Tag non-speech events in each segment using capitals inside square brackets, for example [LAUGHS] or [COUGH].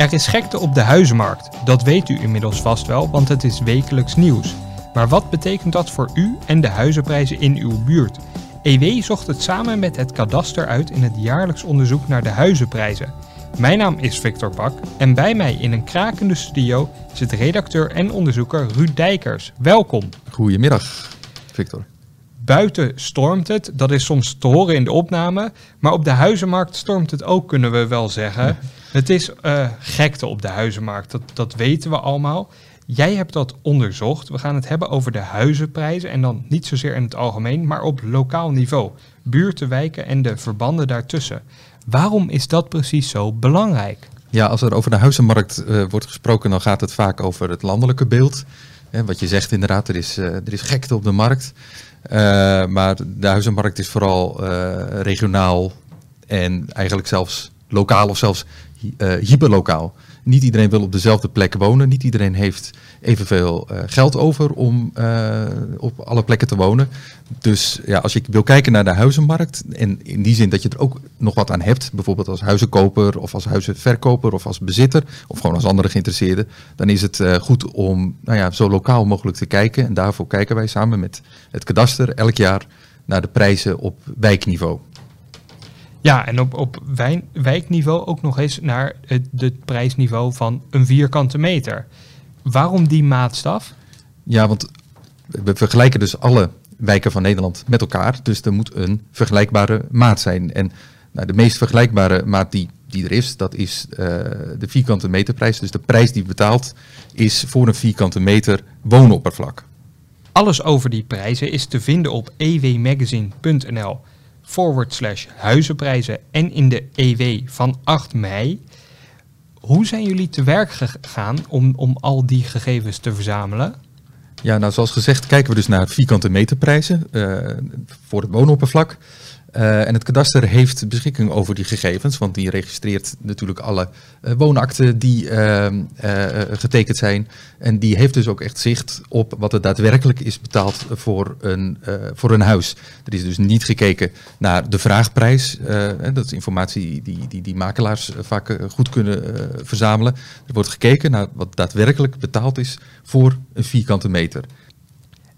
Er is gekte op de huizenmarkt. Dat weet u inmiddels vast wel, want het is wekelijks nieuws. Maar wat betekent dat voor u en de huizenprijzen in uw buurt? EW zocht het samen met het kadaster uit in het jaarlijks onderzoek naar de huizenprijzen. Mijn naam is Victor Bak en bij mij in een krakende studio zit redacteur en onderzoeker Ruud Dijkers. Welkom. Goedemiddag, Victor. Buiten stormt het, dat is soms te horen in de opname, maar op de huizenmarkt stormt het ook, kunnen we wel zeggen. Het is uh, gekte op de huizenmarkt, dat, dat weten we allemaal. Jij hebt dat onderzocht. We gaan het hebben over de huizenprijzen en dan niet zozeer in het algemeen, maar op lokaal niveau. Buurten, wijken en de verbanden daartussen. Waarom is dat precies zo belangrijk? Ja, als er over de huizenmarkt uh, wordt gesproken, dan gaat het vaak over het landelijke beeld. En wat je zegt inderdaad, er is, uh, er is gekte op de markt. Uh, maar de huizenmarkt is vooral regionaal en eigenlijk zelfs lokaal of zelfs hyperlokaal. Niet iedereen wil op dezelfde plek wonen. Niet iedereen heeft evenveel uh, geld over om uh, op alle plekken te wonen. Dus ja, als je wil kijken naar de huizenmarkt, en in die zin dat je er ook nog wat aan hebt, bijvoorbeeld als huizenkoper of als huizenverkoper of als bezitter, of gewoon als andere geïnteresseerde, dan is het uh, goed om nou ja, zo lokaal mogelijk te kijken. En daarvoor kijken wij samen met het kadaster elk jaar naar de prijzen op wijkniveau. Ja, en op, op wijkniveau ook nog eens naar het, het prijsniveau van een vierkante meter. Waarom die maatstaf? Ja, want we vergelijken dus alle wijken van Nederland met elkaar. Dus er moet een vergelijkbare maat zijn. En nou, de meest vergelijkbare maat die, die er is, dat is uh, de vierkante meterprijs. Dus de prijs die betaalt is voor een vierkante meter woonoppervlak. Alles over die prijzen is te vinden op ewmagazine.nl forward slash huizenprijzen en in de EW van 8 mei. Hoe zijn jullie te werk gegaan om, om al die gegevens te verzamelen? Ja, nou zoals gezegd kijken we dus naar vierkante meterprijzen uh, voor het woonoppervlak. Uh, en het kadaster heeft beschikking over die gegevens, want die registreert natuurlijk alle uh, woonakten die uh, getekend zijn. En die heeft dus ook echt zicht op wat er daadwerkelijk is betaald voor een, voor een huis. Er is dus niet gekeken naar de vraagprijs. dat is informatie die, die, die makelaars vaak goed kunnen verzamelen. Er wordt gekeken naar wat daadwerkelijk betaald is voor een vierkante meter.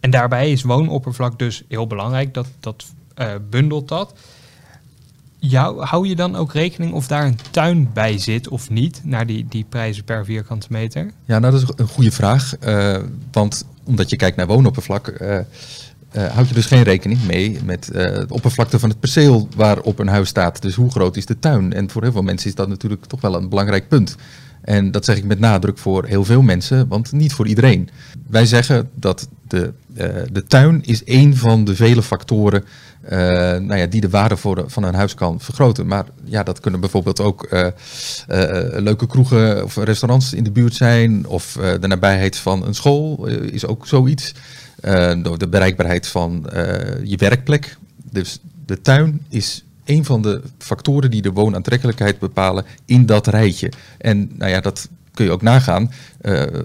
En daarbij is woonoppervlak dus heel belangrijk. Dat, dat bundelt dat. Jou, hou je dan ook rekening of daar een tuin bij zit of niet, naar die, die prijzen per vierkante meter? Ja, nou dat is een goede vraag. Uh, want omdat je kijkt naar woonoppervlak, uh, houd je dus geen rekening mee met de oppervlakte van het perceel waarop een huis staat. Dus hoe groot is de tuin? En voor heel veel mensen is dat natuurlijk toch wel een belangrijk punt. En dat zeg ik met nadruk voor heel veel mensen, want niet voor iedereen. Wij zeggen dat de, de tuin is één van de vele factoren uh, nou ja, die de waarde voor van een huis kan vergroten. Maar ja, dat kunnen bijvoorbeeld ook uh, leuke kroegen of restaurants in de buurt zijn. Of de nabijheid van een school is ook zoiets. de bereikbaarheid van je werkplek. Dus de tuin is een van de factoren die de woonaantrekkelijkheid bepalen in dat rijtje. En nou ja, dat kun je ook nagaan.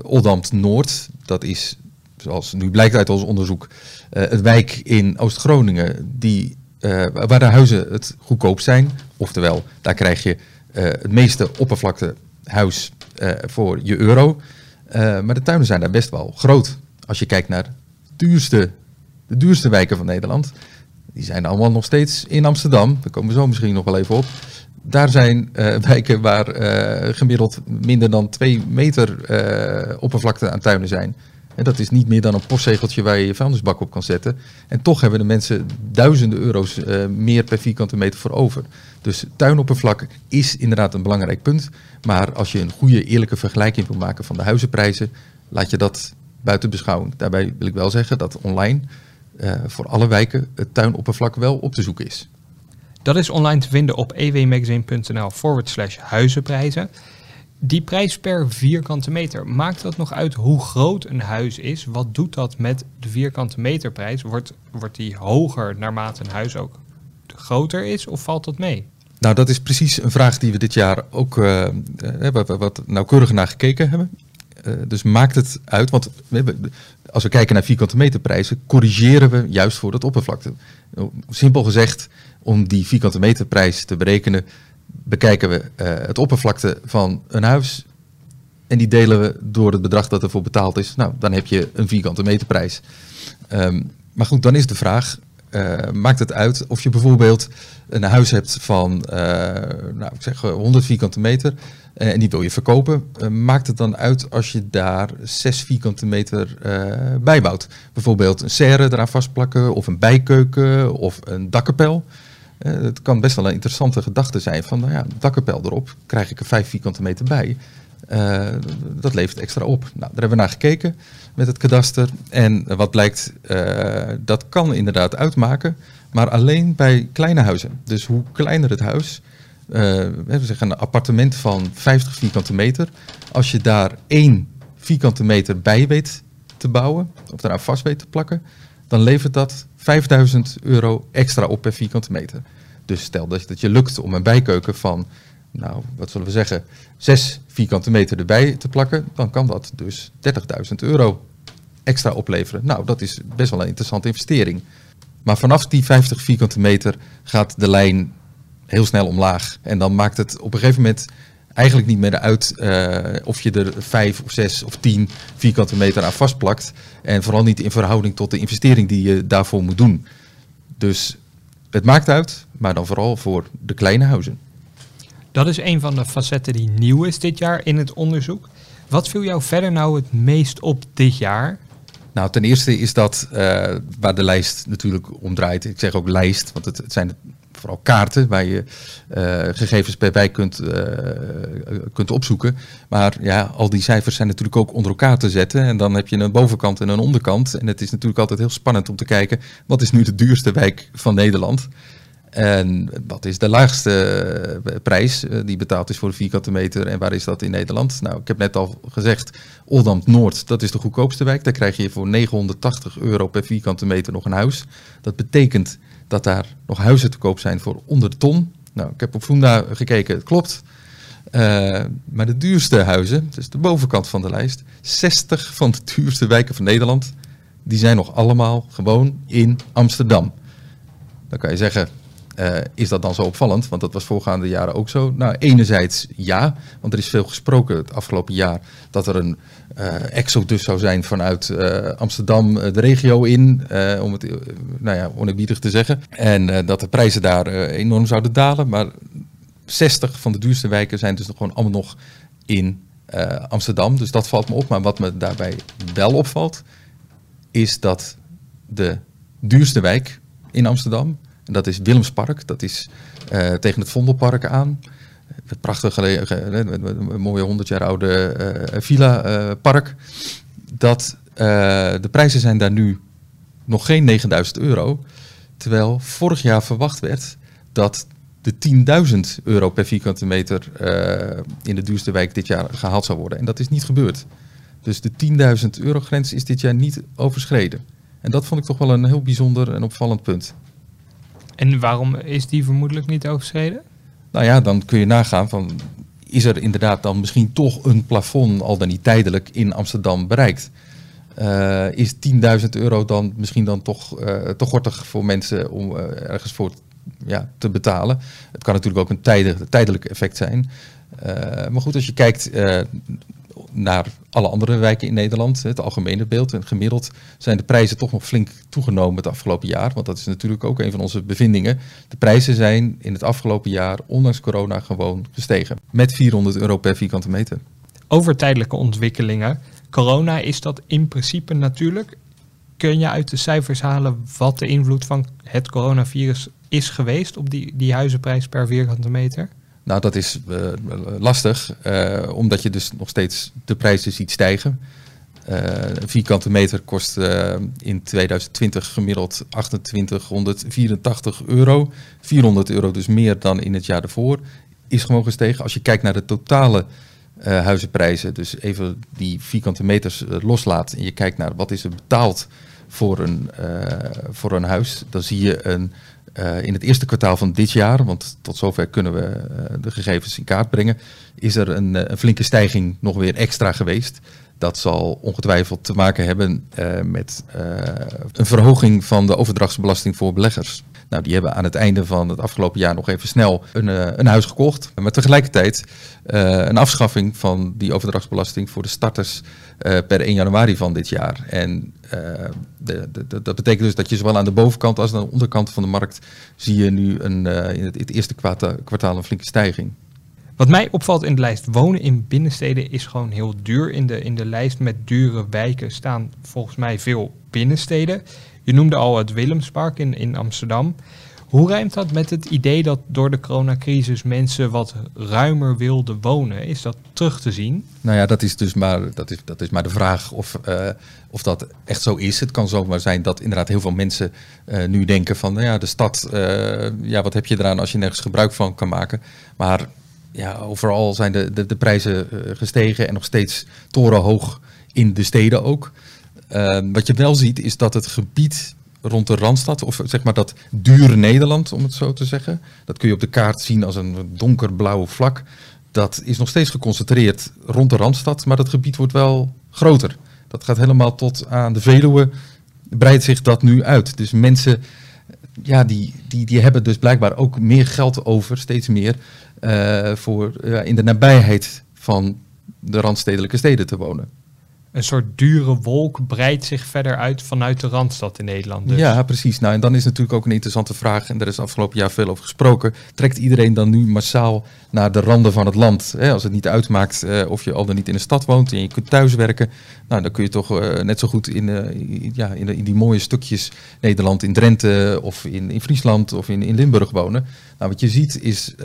Oldambt Noord, dat is, zoals nu blijkt uit ons onderzoek, uh, het wijk in Oost-Groningen, die, uh, waar de huizen het goedkoop zijn. Oftewel, daar krijg je het meeste oppervlakte huis voor je euro. maar de tuinen zijn daar best wel groot. Als je kijkt naar duurste, de duurste wijken van Nederland, die zijn allemaal nog steeds in Amsterdam. Daar komen we zo misschien nog wel even op. Daar zijn wijken waar gemiddeld minder dan twee meter oppervlakte aan tuinen zijn. En dat is niet meer dan een postzegeltje waar je je vuilnisbak op kan zetten. En toch hebben de mensen duizenden euro's meer per vierkante meter voor over. Dus tuinoppervlak is inderdaad een belangrijk punt. Maar als je een goede, eerlijke vergelijking wil maken van de huizenprijzen, laat je dat buiten beschouwing. Daarbij wil ik wel zeggen dat online uh, voor alle wijken het tuinoppervlak wel op te zoeken is. Dat is online te vinden op ewmagazine.nl forward slash huizenprijzen. Die prijs per vierkante meter, maakt dat nog uit hoe groot een huis is? Wat doet dat met de vierkante meterprijs? Wordt, wordt die hoger naarmate een huis ook groter is of valt dat mee? Nou, dat is precies een vraag die we dit jaar ook uh, wat, wat nauwkeuriger naar gekeken hebben. Uh, dus maakt het uit, want we als we kijken naar vierkante meterprijzen, corrigeren we juist voor dat oppervlakte. Simpel gezegd, om die vierkante meterprijs te berekenen, bekijken we het oppervlakte van een huis en die delen we door het bedrag dat ervoor betaald is. Nou, dan heb je een vierkante meterprijs. Um, maar goed, dan is de vraag, maakt het uit of je bijvoorbeeld een huis hebt van, nou, ik zeg 100 vierkante meter uh, en die wil je verkopen, uh, maakt het dan uit als je daar 6 vierkante meter uh, bijbouwt? Bijvoorbeeld een serre eraan vastplakken, of een bijkeuken, of een dakkapel. Het kan best wel een interessante gedachte zijn van, nou ja, dakkapel erop, krijg ik er 5 vierkante meter bij. dat levert extra op. Nou, daar hebben we naar gekeken met het kadaster. En wat blijkt, dat kan inderdaad uitmaken, maar alleen bij kleine huizen. Dus hoe kleiner het huis, we zeggen een appartement van 50 vierkante meter. Als je daar één vierkante meter bij weet te bouwen, of daaraan vast weet te plakken, dan levert dat 5000 euro extra op per vierkante meter. Dus stel dat het je lukt om een bijkeuken van, nou, wat zullen we zeggen, 6 vierkante meter erbij te plakken, dan kan dat dus 30.000 euro extra opleveren. Nou, dat is best wel een interessante investering. Maar vanaf die 50 vierkante meter gaat de lijn heel snel omlaag. En dan maakt het op een gegeven moment eigenlijk niet meer uit uh, of je er vijf of zes of tien vierkante meter aan vastplakt. En vooral niet in verhouding tot de investering die je daarvoor moet doen. Dus het maakt uit, maar dan vooral voor de kleine huizen. Dat is een van de facetten die nieuw is dit jaar in het onderzoek. Wat viel jou verder nou het meest op dit jaar? Nou, ten eerste is dat uh, waar de lijst natuurlijk om draait. Ik zeg ook lijst, want het, het zijn vooral kaarten waar je uh, gegevens bij kunt, uh, kunt opzoeken. Maar ja, al die cijfers zijn natuurlijk ook onder elkaar te zetten. En dan heb je een bovenkant en een onderkant. En het is natuurlijk altijd heel spannend om te kijken, wat is nu de duurste wijk van Nederland? En wat is de laagste prijs die betaald is voor een vierkante meter en waar is dat in Nederland? Nou, ik heb net al gezegd, Oldambt Noord, dat is de goedkoopste wijk. Daar krijg je voor 980 euro per vierkante meter nog een huis. Dat betekent dat daar nog huizen te koop zijn voor onder de ton. Nou, ik heb op Funda gekeken, het klopt. Uh, maar de duurste huizen, dus de bovenkant van de lijst, 60 van de duurste wijken van Nederland, die zijn nog allemaal gewoon in Amsterdam. Dan kan je zeggen, uh, is dat dan zo opvallend? Want dat was voorgaande jaren ook zo. Nou, enerzijds ja, want er is veel gesproken het afgelopen jaar dat er een uh, exodus zou zijn vanuit uh, Amsterdam de regio in, om het nou ja, oneerbiedig te zeggen. En dat de prijzen daar enorm zouden dalen. Maar 60 van de duurste wijken zijn dus nog gewoon allemaal nog in Amsterdam. Dus dat valt me op. Maar wat me daarbij wel opvalt, is dat de duurste wijk in Amsterdam en dat is Willemspark. Dat is uh, tegen het Vondelpark aan. Het prachtig gelegen, een mooie 100 jaar oude uh, villa-park. dat de prijzen zijn daar nu nog geen 9000 euro. Terwijl vorig jaar verwacht werd dat de 10.000 euro per vierkante meter in de duurste wijk dit jaar gehaald zou worden. En dat is niet gebeurd. Dus de 10.000 euro grens is dit jaar niet overschreden. En dat vond ik toch wel een heel bijzonder en opvallend punt. En waarom is die vermoedelijk niet overschreden? Nou ja, dan kun je nagaan van is er inderdaad dan misschien toch een plafond, al dan niet tijdelijk, in Amsterdam bereikt? Uh, is 10.000 euro dan misschien dan toch uh, te gortig voor mensen om uh, ergens voor ja, te betalen? Het kan natuurlijk ook een tijdelijk effect zijn. maar goed, als je kijkt naar alle andere wijken in Nederland, het algemene beeld en gemiddeld, zijn de prijzen toch nog flink toegenomen het afgelopen jaar. Want dat is natuurlijk ook een van onze bevindingen. De prijzen zijn in het afgelopen jaar, ondanks corona, gewoon gestegen. Met 400 euro per vierkante meter. Over tijdelijke ontwikkelingen. Corona is dat in principe natuurlijk. Kun je uit de cijfers halen wat de invloed van het coronavirus is geweest op die, die huizenprijs per vierkante meter? Nou, dat is uh, lastig, uh, omdat je dus nog steeds de prijzen ziet stijgen. Uh, een vierkante meter kost in 2020 gemiddeld 2884 euro. 400 euro dus meer dan in het jaar ervoor. Is gewoon gestegen. Als je kijkt naar de totale huizenprijzen, dus even die vierkante meters loslaat en je kijkt naar wat is er betaald voor een, voor een huis, dan zie je een uh, in het eerste kwartaal van dit jaar, want tot zover kunnen we uh, de gegevens in kaart brengen, is er een, uh, een, flinke stijging nog weer extra geweest. Dat zal ongetwijfeld te maken hebben met een verhoging van de overdrachtsbelasting voor beleggers. Nou, die hebben aan het einde van het afgelopen jaar nog even snel een, een huis gekocht. Maar tegelijkertijd een afschaffing van die overdrachtsbelasting voor de starters per 1 januari van dit jaar. En de, de, dat betekent dus dat je zowel aan de bovenkant als aan de onderkant van de markt zie je nu een, in het, eerste kwartaal, kwartaal een flinke stijging. Wat mij opvalt in de lijst wonen in binnensteden is gewoon heel duur. In de, in de lijst met dure wijken staan volgens mij veel binnensteden. Je noemde al het Willemspark in, in Amsterdam. Hoe rijmt dat met het idee dat door de coronacrisis mensen wat ruimer wilden wonen? Is dat terug te zien? Nou ja, dat is dus maar, dat is, dat is maar de vraag of, uh, of dat echt zo is. Het kan zomaar zijn dat inderdaad heel veel mensen uh, nu denken van, nou ja, de stad, uh, ja, wat heb je eraan als je nergens gebruik van kan maken? Maar ja, overal zijn de, de, de prijzen eh, gestegen en nog steeds torenhoog in de steden ook. Ehm, wat je wel ziet is dat het gebied rond de Randstad, of zeg maar dat dure Nederland, om het zo te zeggen, dat kun je op de kaart zien als een donkerblauwe vlak. Dat is nog steeds geconcentreerd rond de Randstad, maar dat gebied wordt wel groter. Dat gaat helemaal tot aan de Veluwe, breidt zich dat nu uit. Dus mensen, ja, die, die, die hebben dus blijkbaar ook meer geld over, steeds meer, uh, voor in de nabijheid van de randstedelijke steden te wonen een soort dure wolk breidt zich verder uit vanuit de Randstad in Nederland. Dus. Ja, precies. Nou, en dan is natuurlijk ook een interessante vraag, en daar is afgelopen jaar veel over gesproken. Trekt iedereen dan nu massaal naar de randen van het land? Als het niet uitmaakt uh, of je al dan niet in de stad woont en je kunt thuiswerken, nou, dan kun je toch uh, net zo goed in, uh, ja, in, in, die mooie stukjes Nederland, in Drenthe of in, in Friesland of in, in Limburg wonen. Nou, wat je ziet is,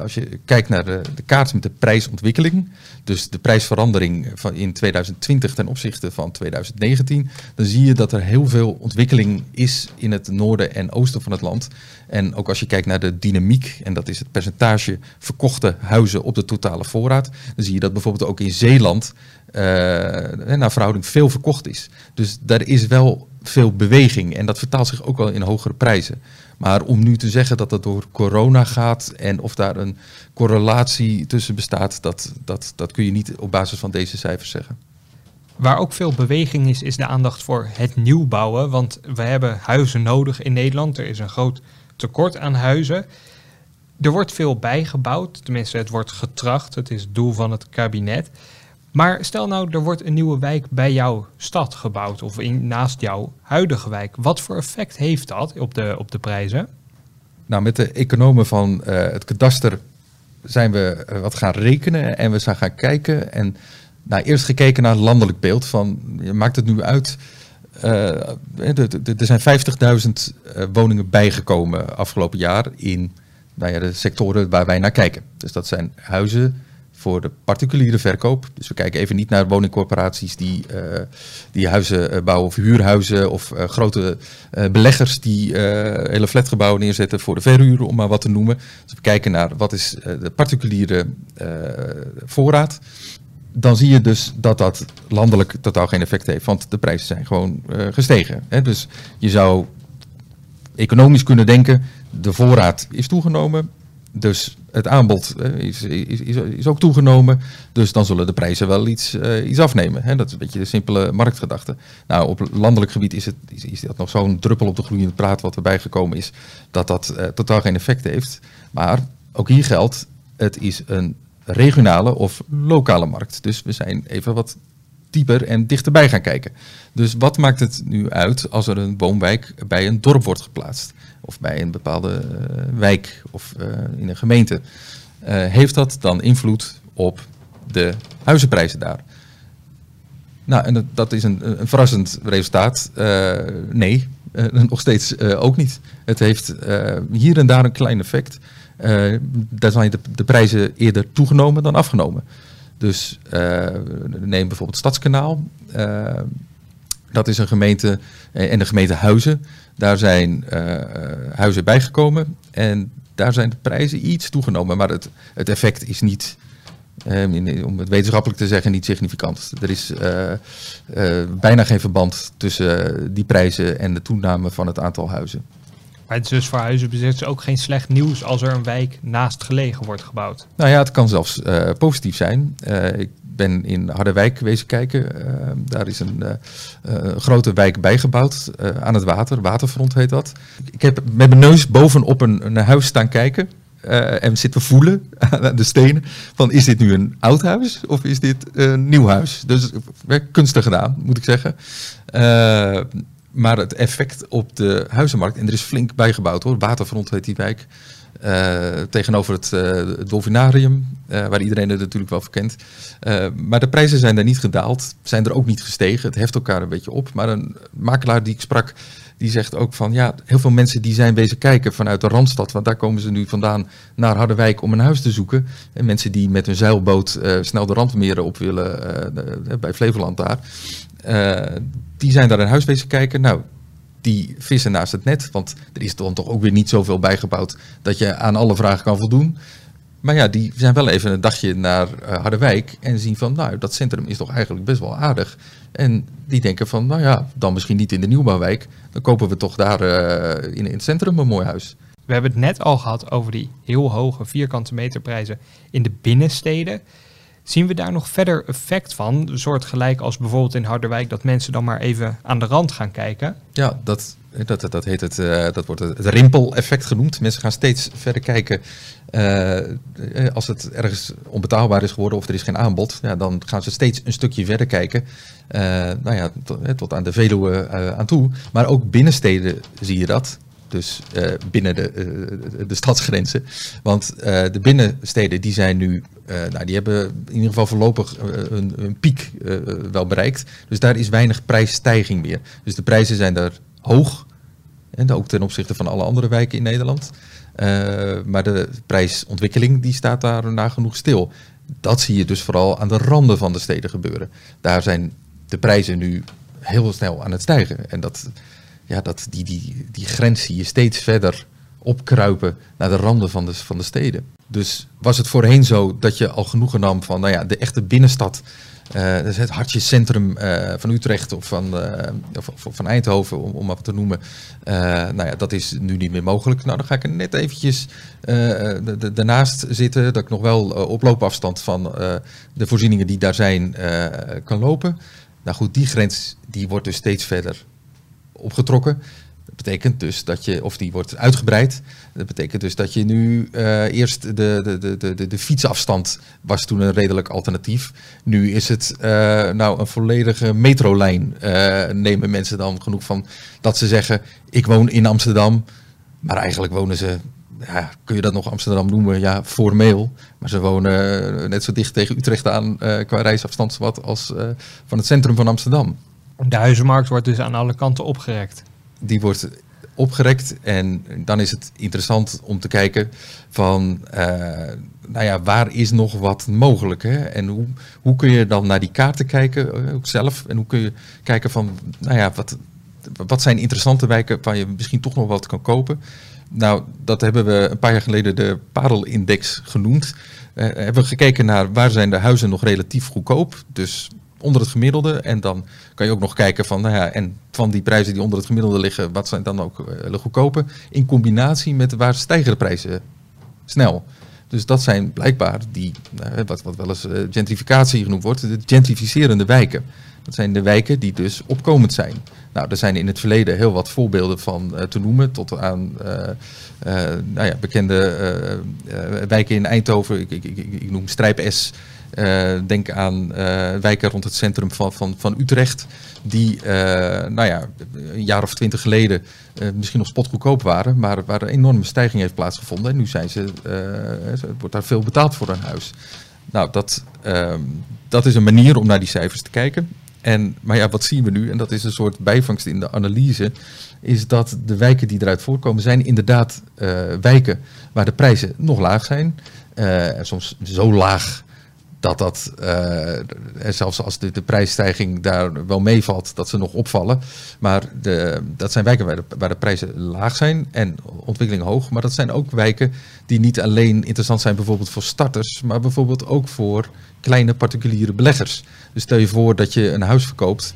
als je kijkt naar de, de kaart met de prijsontwikkeling, dus de prijsverandering van in 2020 ten opzichte van 2019, dan zie je dat er heel veel ontwikkeling is in het noorden en oosten van het land. En ook als je kijkt naar de dynamiek, en dat is het percentage verkochte huizen op de totale voorraad, dan zie je dat bijvoorbeeld ook in Zeeland uh, naar verhouding veel verkocht is. Dus daar is wel veel beweging en dat vertaalt zich ook wel in hogere prijzen. Maar om nu te zeggen dat dat door corona gaat en of daar een correlatie tussen bestaat, dat, dat, dat kun je niet op basis van deze cijfers zeggen. Waar ook veel beweging is, is de aandacht voor het nieuwbouwen. Want we hebben huizen nodig in Nederland. Er is een groot tekort aan huizen. Er wordt veel bijgebouwd, tenminste het wordt getracht. Het is het doel van het kabinet. Maar stel nou, er wordt een nieuwe wijk bij jouw stad gebouwd of in, naast jouw huidige wijk. Wat voor effect heeft dat op de, op de prijzen? Nou, met de economen van uh, het kadaster zijn we eh, wat gaan rekenen en we zijn gaan kijken. En nou, eerst gekeken naar het landelijk beeld van, maakt het nu uit... Uh, er zijn 50.000 woningen bijgekomen afgelopen jaar in nou ja, de sectoren waar wij naar kijken. Dus dat zijn huizen voor de particuliere verkoop. Dus we kijken even niet naar woningcorporaties die, uh, die huizen bouwen of huurhuizen of grote beleggers die hele flatgebouwen neerzetten voor de verhuur, om maar wat te noemen. Dus we kijken naar wat is de particuliere voorraad. Dan zie je dus dat dat landelijk totaal geen effect heeft, want de prijzen zijn gewoon gestegen. Hè? Dus je zou economisch kunnen denken, de voorraad is toegenomen, dus het aanbod uh, is, is, is, ook toegenomen. Dus dan zullen de prijzen wel iets, uh, iets afnemen. Hè? Dat is een beetje de simpele marktgedachte. Nou, op landelijk gebied is, het, is, is dat nog zo'n druppel op de gloeiende praat wat erbij gekomen is. Dat dat uh, totaal geen effect heeft. Maar ook hier geldt, het is een regionale of lokale markt. Dus we zijn even wat dieper en dichterbij gaan kijken. Dus wat maakt het nu uit als er een woonwijk bij een dorp wordt geplaatst? Of bij een bepaalde uh, wijk of uh, in een gemeente? Uh, heeft dat dan invloed op de huizenprijzen daar? Nou, en dat, dat is een, een verrassend resultaat. nee, [LAUGHS] nog steeds ook niet. Het heeft hier en daar een klein effect. Daar zijn de, de prijzen eerder toegenomen dan afgenomen. Dus uh, neem bijvoorbeeld Stadskanaal. Uh, dat is een gemeente en de gemeente Huizen. Daar zijn huizen bijgekomen en daar zijn de prijzen iets toegenomen. Maar het, het effect is niet, om het wetenschappelijk te zeggen, niet significant. Er is bijna geen verband tussen die prijzen en de toename van het aantal huizen. Maar het is dus voor huizenbezitters ook geen slecht nieuws als er een wijk naast gelegen wordt gebouwd. Nou ja, het kan zelfs uh, positief zijn. Uh, ik, ben in Harderwijk wezen kijken. daar is een grote wijk bijgebouwd aan het water. Waterfront heet dat. Ik heb met mijn neus bovenop een, een huis staan kijken. Uh, en zitten voelen [LAUGHS] aan de stenen van is dit nu een oud huis of is dit een nieuw huis? Dus kunstig gedaan, moet ik zeggen. Maar het effect op de huizenmarkt, en er is flink bijgebouwd hoor, Waterfront heet die wijk, uh, tegenover het Dolfinarium, waar iedereen het natuurlijk wel verkent. maar de prijzen zijn daar niet gedaald, zijn er ook niet gestegen. Het heft elkaar een beetje op. Maar een makelaar die ik sprak, die zegt ook van ja, heel veel mensen die zijn bezig kijken vanuit de Randstad, want daar komen ze nu vandaan naar Harderwijk om een huis te zoeken. En mensen die met hun zeilboot uh, snel de randmeren op willen, uh, bij Flevoland daar, uh, die zijn daar een huis bezig kijken. Nou, die vissen naast het net, want er is dan toch ook weer niet zoveel bijgebouwd dat je aan alle vragen kan voldoen. Maar ja, die zijn wel even een dagje naar uh, Harderwijk en zien van, nou, dat centrum is toch eigenlijk best wel aardig. En die denken van, nou ja, dan misschien niet in de nieuwbouwwijk, dan kopen we toch daar in, in het centrum een mooi huis. We hebben het net al gehad over die heel hoge vierkante meterprijzen in de binnensteden. Zien we daar nog verder effect van? Soortgelijk als bijvoorbeeld in Harderwijk, dat mensen dan maar even aan de rand gaan kijken? Ja, dat, dat, dat, heet het, uh, dat wordt het, rimpel-effect genoemd. Mensen gaan steeds verder kijken. Uh, als het ergens onbetaalbaar is geworden of er is geen aanbod, ja, dan gaan ze steeds een stukje verder kijken. Nou ja, tot, tot, aan de Veluwe aan toe. Maar ook binnensteden zie je dat. Dus uh, binnen de, uh, de stadsgrenzen. Want uh, de binnensteden die zijn nu, nou, die hebben in ieder geval voorlopig een, een, piek wel bereikt. Dus daar is weinig prijsstijging meer. Dus de prijzen zijn daar hoog. En ook ten opzichte van alle andere wijken in Nederland. maar de prijsontwikkeling die staat daar nagenoeg stil. Dat zie je dus vooral aan de randen van de steden gebeuren. Daar zijn de prijzen nu heel snel aan het stijgen. En dat, ja, dat, die, die, die grens zie je steeds verder opkruipen naar de randen van de, van de steden. Dus was het voorheen zo dat je al genoegen nam van nou ja, de echte binnenstad, dus het hartje centrum uh, van Utrecht of van, uh, of, van Eindhoven, om, om te noemen. nou ja, dat is nu niet meer mogelijk. Nou, dan ga ik er net eventjes daarnaast zitten, dat ik nog wel op loopafstand van de voorzieningen die daar zijn kan lopen. Nou goed, die grens die wordt dus steeds verder opgetrokken. Dat betekent dus dat je, of die wordt uitgebreid. Dat betekent dus dat je nu uh, eerst de, de, de, de, de fietsafstand was toen een redelijk alternatief. Nu is het uh, nou een volledige metrolijn. Uh, nemen mensen dan genoeg van dat ze zeggen: Ik woon in Amsterdam. Maar eigenlijk wonen ze ja, kun je dat nog Amsterdam noemen? Ja, formeel. Maar ze wonen net zo dicht tegen Utrecht aan qua reisafstand wat als van het centrum van Amsterdam. De huizenmarkt wordt dus aan alle kanten opgerekt. Die wordt opgerekt en dan is het interessant om te kijken van, uh, nou ja, waar is nog wat mogelijk? Hè? En hoe, hoe kun je dan naar die kaarten kijken, uh, ook zelf? En hoe kun je kijken van, nou ja, wat, wat zijn interessante wijken waar je misschien toch nog wat kan kopen? Nou, dat hebben we een paar jaar geleden de Parelindex genoemd. Uh, hebben we gekeken naar waar zijn de huizen nog relatief goedkoop. Dus onder het gemiddelde. En dan kan je ook nog kijken van, nou ja, en van die prijzen die onder het gemiddelde liggen, wat zijn dan ook uh, goedkope? In combinatie met waar stijgen de prijzen snel. Dus dat zijn blijkbaar die, uh, wat, wat wel eens uh, gentrificatie genoemd wordt, de gentrificerende wijken. Dat zijn de wijken die dus opkomend zijn. Nou, er zijn in het verleden heel wat voorbeelden van te noemen, tot aan nou ja, bekende wijken in Eindhoven. Ik, ik, ik, ik noem Strijp S. Uh, denk aan uh, wijken rond het centrum van, van, van Utrecht, die uh, nou ja, een jaar of twintig geleden misschien nog spotgoedkoop waren, maar waar een enorme stijging heeft plaatsgevonden. En nu zijn ze, wordt daar veel betaald voor een huis. Nou, dat, ehm, dat is een manier om naar die cijfers te kijken. En, maar ja, wat zien we nu? En dat is een soort bijvangst in de analyse. Is dat de wijken die eruit voorkomen, zijn inderdaad wijken waar de prijzen nog laag zijn. soms zo laag dat dat, uh, zelfs als de, de prijsstijging daar wel meevalt, dat ze nog opvallen. Maar de, dat zijn wijken waar de, prijzen laag zijn en ontwikkeling hoog. Maar dat zijn ook wijken die niet alleen interessant zijn bijvoorbeeld voor starters, maar bijvoorbeeld ook voor kleine particuliere beleggers. Dus stel je voor dat je een huis verkoopt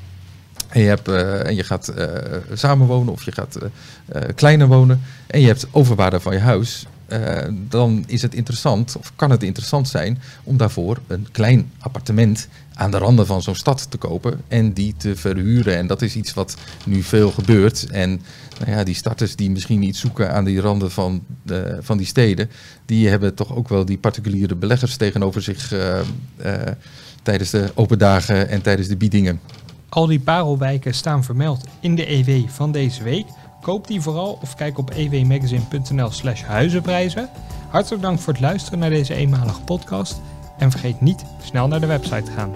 en je, hebt, uh, en je gaat uh, samenwonen of je gaat kleiner wonen en je hebt overwaarde van je huis eh, dan is het interessant, of kan het interessant zijn, om daarvoor een klein appartement aan de randen van zo'n stad te kopen en die te verhuren. En dat is iets wat nu veel gebeurt. En nou ja, die starters die misschien iets zoeken aan die randen van, van die steden, die hebben toch ook wel die particuliere beleggers tegenover zich eh, eh, tijdens de open dagen en tijdens de biedingen. Al die parelwijken staan vermeld in de EW van deze week. Koop die vooral of kijk op ewmagazine.nl slash huizenprijzen. Hartelijk dank voor het luisteren naar deze eenmalige podcast. En vergeet niet snel naar de website te gaan.